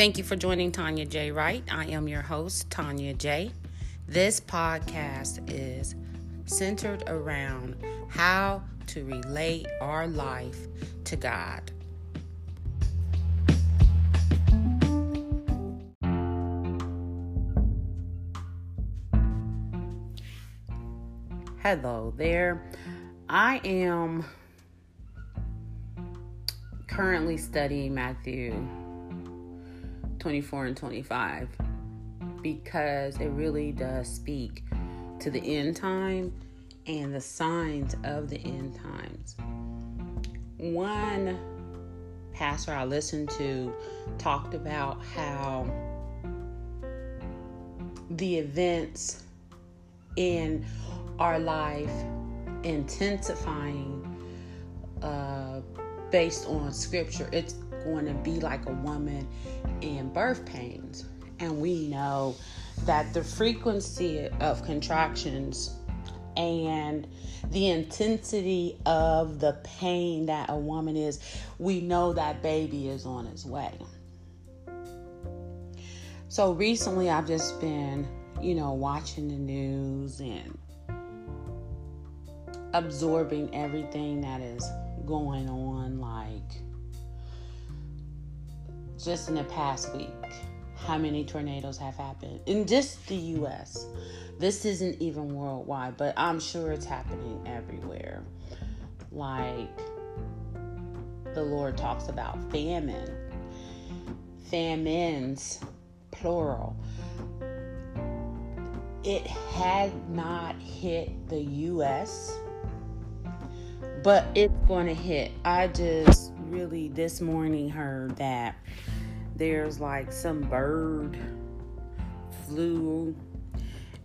Thank you for joining Tanya J. Wright. I am your host, Tanya J. This podcast is centered around how to relate our life to God. Hello there. I am currently studying Matthew 24 and 25 because it really does speak to the end time and the signs of the end times. One pastor I listened to talked about how the events in our life intensifying uh, based on scripture. It's going to be like a woman in birth pains. And we know that the frequency of contractions and the intensity of the pain that a woman is, we know that baby is on its way. So recently, I've just been, you know, watching the news and absorbing everything that is going on, like just in the past week, how many tornadoes have happened in just the US. This isn't even worldwide, but I'm sure it's happening everywhere. Like the Lord talks about famine, famines, plural. It had not hit the US, but it's going to hit. I just really this morning heard that there's like some bird flu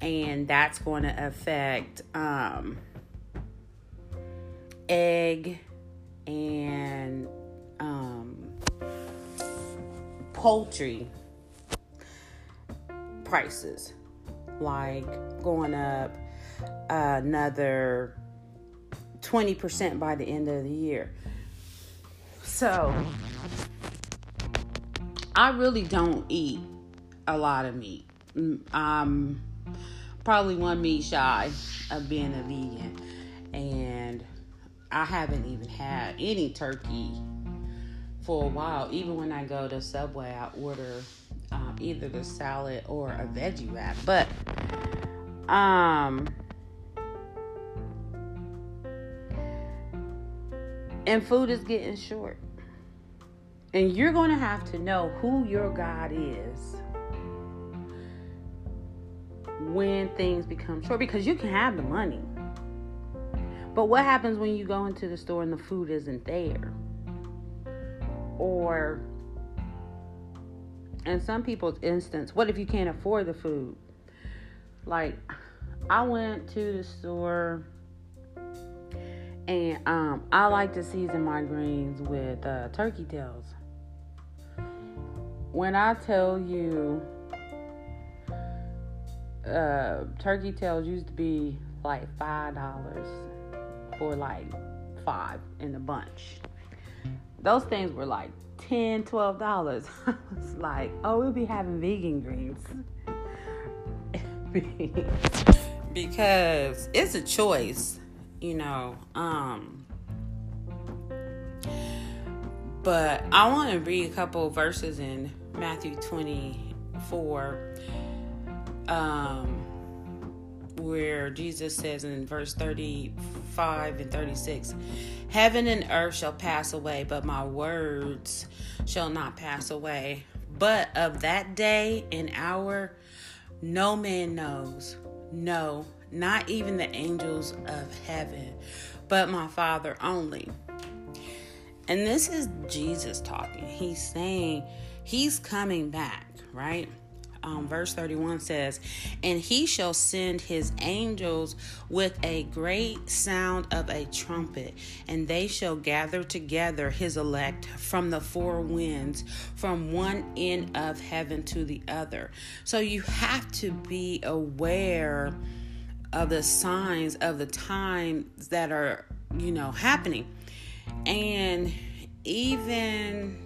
and that's going to affect um, egg and um, poultry prices. Like going up another 20% by the end of the year. So I really don't eat a lot of meat. I'm probably one meat shy of being a vegan, and I haven't even had any turkey for a while. Even when I go to Subway, I order um, either the salad or a veggie wrap. But um, and food is getting short. And you're going to have to know who your God is when things become short because you can have the money. But what happens when you go into the store and the food isn't there? Or, in some people's instance, what if you can't afford the food? Like, I went to the store and um, I like to season my greens with uh, turkey tails when I tell you uh, turkey tails used to be like five dollars for like five in a bunch. Those things were like 10 dollars. I was like, oh, we'll be having vegan greens. because it's a choice, you know. Um but I want to read a couple verses in Matthew 24, um, where Jesus says in verse 35 and 36 Heaven and earth shall pass away, but my words shall not pass away. But of that day and hour, no man knows. No, not even the angels of heaven, but my Father only. And this is Jesus talking. He's saying he's coming back, right? Um, verse 31 says, And he shall send his angels with a great sound of a trumpet, and they shall gather together his elect from the four winds, from one end of heaven to the other. So you have to be aware of the signs of the times that are, you know, happening and even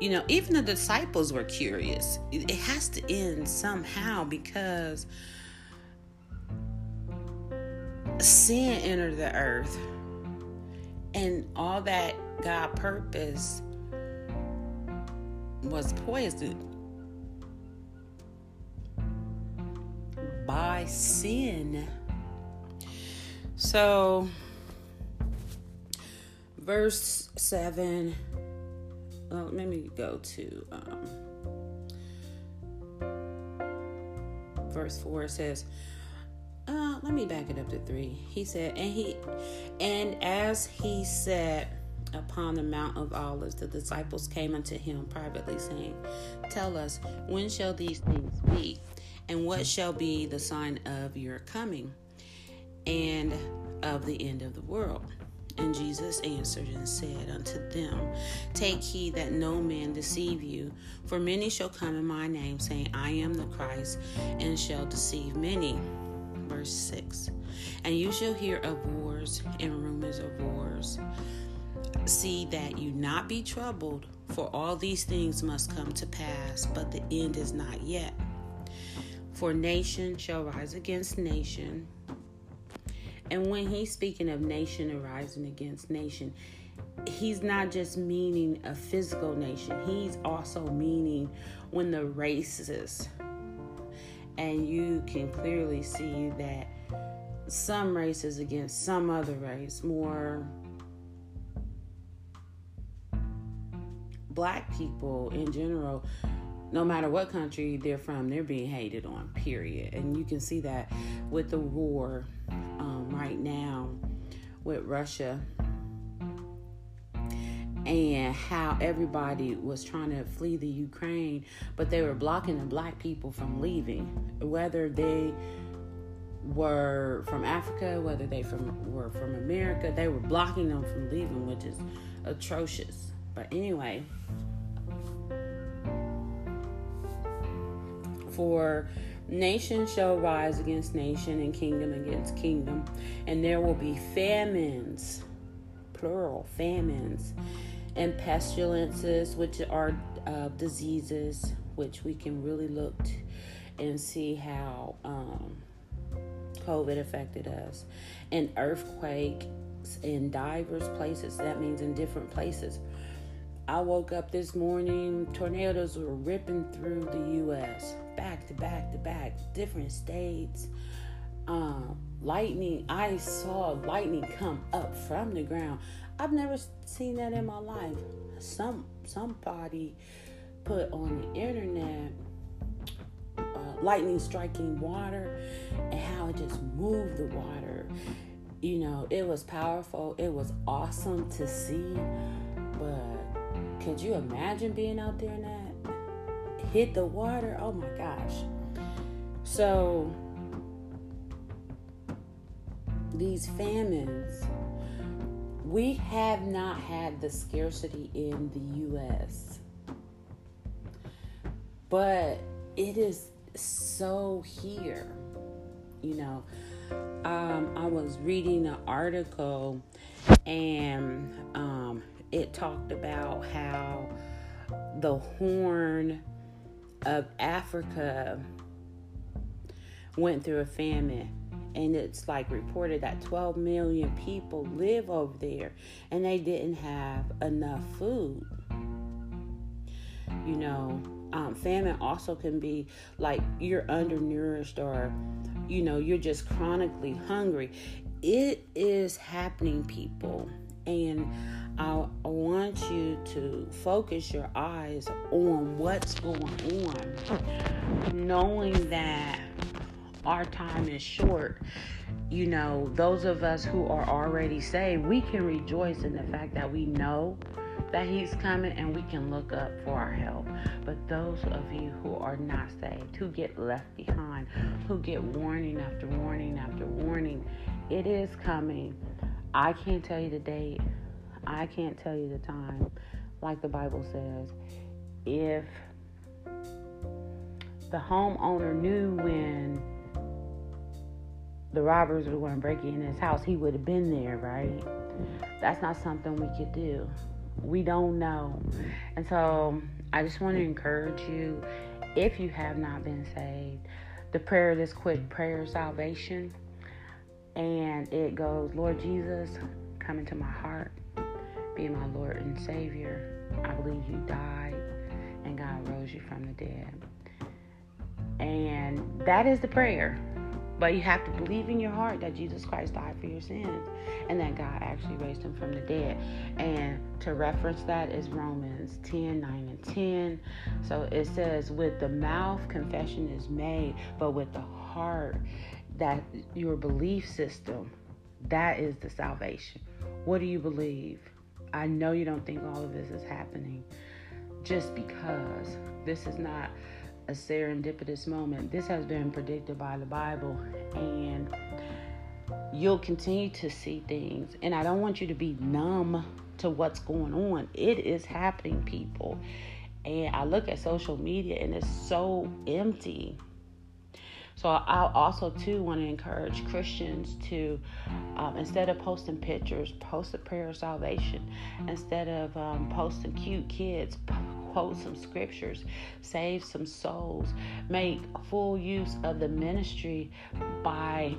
You know, even the disciples were curious. It has to end somehow because sin entered the earth and all that God purpose was poisoned by sin. So, verse 7, well, let me go to um, verse 4 It says, uh, let me back it up to 3. He said, and he, and as he sat upon the Mount of Olives, the disciples came unto him privately, saying, Tell us, when shall these things be? And what shall be the sign of your coming and of the end of the world? And Jesus answered and said unto them, Take heed that no man deceive you, for many shall come in my name, saying, I am the Christ, and shall deceive many. Verse 6 And you shall hear of wars and rumors of wars. See that you not be troubled, for all these things must come to pass, but the end is not yet. For nation shall rise against nation. And when he's speaking of nation arising against nation, he's not just meaning a physical nation, he's also meaning when the races. And you can clearly see that some races against some other race, more black people in general no matter what country they're from, they're being hated on, period. And you can see that with the war right now with Russia and how everybody was trying to flee the Ukraine, but they were blocking the black people from leaving, whether they were from Africa, whether they from were from America, they were blocking them from leaving, which is atrocious. But anyway, For nation shall rise against nation and kingdom against kingdom, and there will be famines, plural, famines, and pestilences, which are uh, diseases, which we can really look and see how um, COVID affected us, and earthquakes in diverse places. That means in different places. I woke up this morning, tornadoes were ripping through the U.S back to back to back, different states. Um, lightning, I saw lightning come up from the ground. I've never seen that in my life. Some somebody put on the internet uh, lightning striking water and how it just moved the water. You know, it was powerful. It was awesome to see. But could you imagine being out there in that? Hit the water. Oh my gosh. So, these famines, we have not had the scarcity in the U.S., but it is so here. You know, um, I was reading an article and um, it talked about how the horn of Africa went through a famine and it's like reported that 12 million people live over there and they didn't have enough food. You know um, famine also can be like you're undernourished or you know you're just chronically hungry. It is happening people and I, want you to focus your eyes on what's going on, knowing that our time is short. You know, those of us who are already saved, we can rejoice in the fact that we know that He's coming and we can look up for our help. But those of you who are not saved, who get left behind, who get warning after warning after warning, it is coming. I can't tell you the date. I can't tell you the time. Like the Bible says, if the homeowner knew when the robbers were going to break in his house, he would have been there, right? That's not something we could do. We don't know. And so I just want to encourage you if you have not been saved, the prayer, this quick prayer of salvation, and it goes, Lord Jesus, come into my heart, be my Lord and Savior. I believe you died and God rose you from the dead. And that is the prayer. But you have to believe in your heart that Jesus Christ died for your sins and that God actually raised him from the dead. And to reference that is Romans 10 9 and 10. So it says, with the mouth, confession is made, but with the heart, that your belief system, that is the salvation. What do you believe? I know you don't think all of this is happening just because this is not a serendipitous moment. This has been predicted by the Bible, and you'll continue to see things. And I don't want you to be numb to what's going on. It is happening, people. And I look at social media and it's so empty. So I also too want to encourage Christians to, um, instead of posting pictures, post a prayer of salvation. Instead of um, posting cute kids, quote some scriptures, save some souls, make full use of the ministry by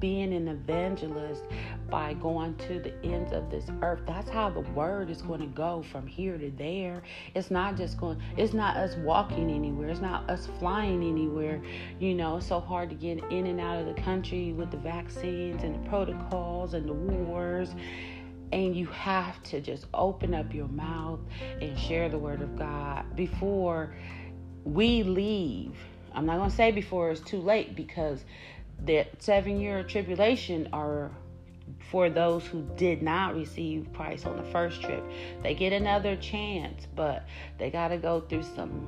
being an evangelist by going to the ends of this earth. That's how the word is going to go from here to there. It's not just going, it's not us walking anywhere. It's not us flying anywhere. You know, it's so hard to get in and out of the country with the vaccines and the protocols and the wars. And you have to just open up your mouth and share the word of God before we leave. I'm not going to say before it's too late because that seven year tribulation are for those who did not receive Christ on the first trip. They get another chance, but they got to go through some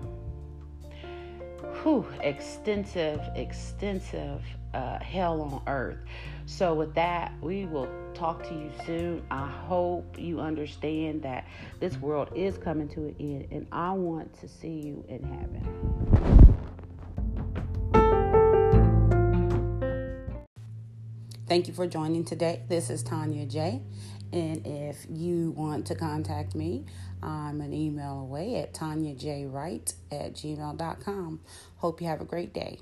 whew, extensive, extensive uh, hell on earth. So, with that, we will talk to you soon. I hope you understand that this world is coming to an end, and I want to see you in heaven. Thank you for joining today. This is Tanya J. And if you want to contact me, I'm an email away at tanyajwright at gmail.com. Hope you have a great day.